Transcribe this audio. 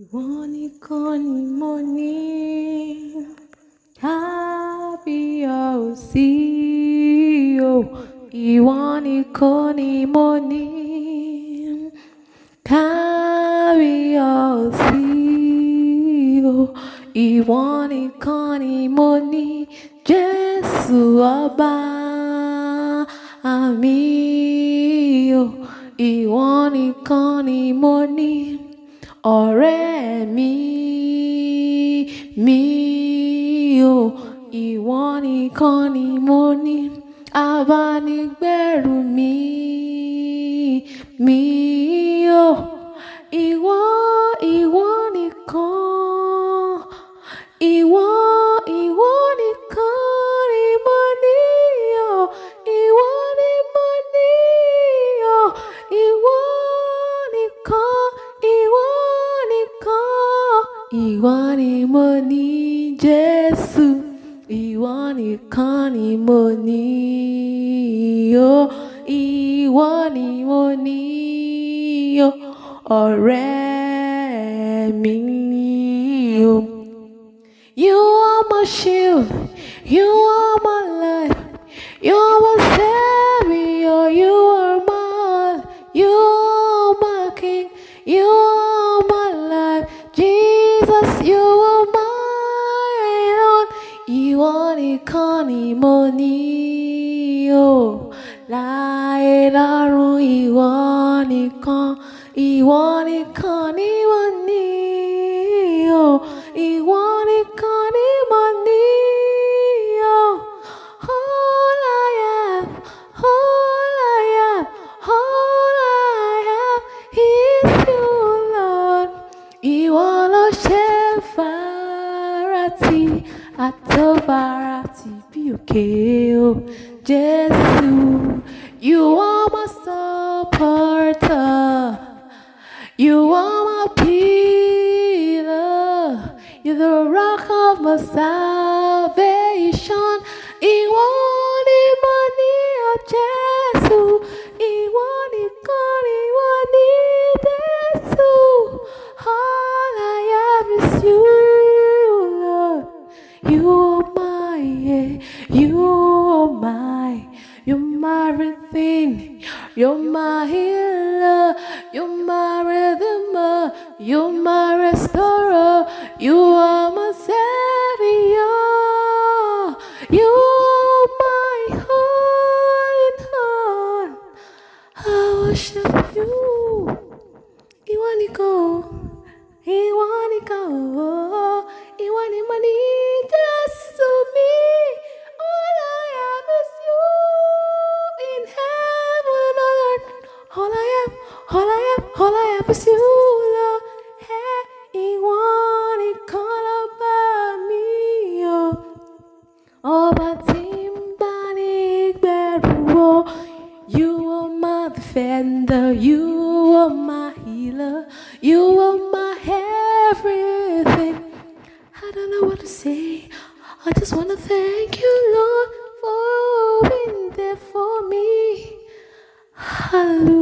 Ìwọ nìkan ni mo ní, kábíyèsí o. Ìwọ nìkan ni mo ní, kábíyèsí o. Ìwọ nìkan ni mo ní, Jésù ọba àmì o. Ìwọ nìkan ni mo ní ọ̀rẹ́ mi mi o ìwọ nìkan ni mo ní. Abánigbẹ̀rù mi mi nìkan ìwọ ni mo ní Jésù ìwọ nìkan ni mo ní o ìwọ ni mo ní o ọ̀rẹ́ mi o. You are my shield, you are my life, you are my savior, you Jesus, you are my Lord. Ìwọ nìkan ni mo ní o, láyé lọ́run ìwọ nìkan, ìwọ nìkan ni mo ní o, ìwọ àtọ́farati bí òkè o. Jésù, you are my supporter. You are my pillar. You're the rock of my salvation. Ìwọ you are my, you're my everything. You're my healer, you're my redeemer, you're my restorer, you are my savior. You are my all in all. I worship you. Ìwọ nìkan o, All I have, all I have, all I have is you, Lord. Hey, ìwọ nìkan lọba mi o. Ọba tí ń bá ní gbẹ̀rù o. You are my defender, you are my healer, you are my everything. I don't know what to say. I just want to thank you, Lord, for being there for me. Hallelujah.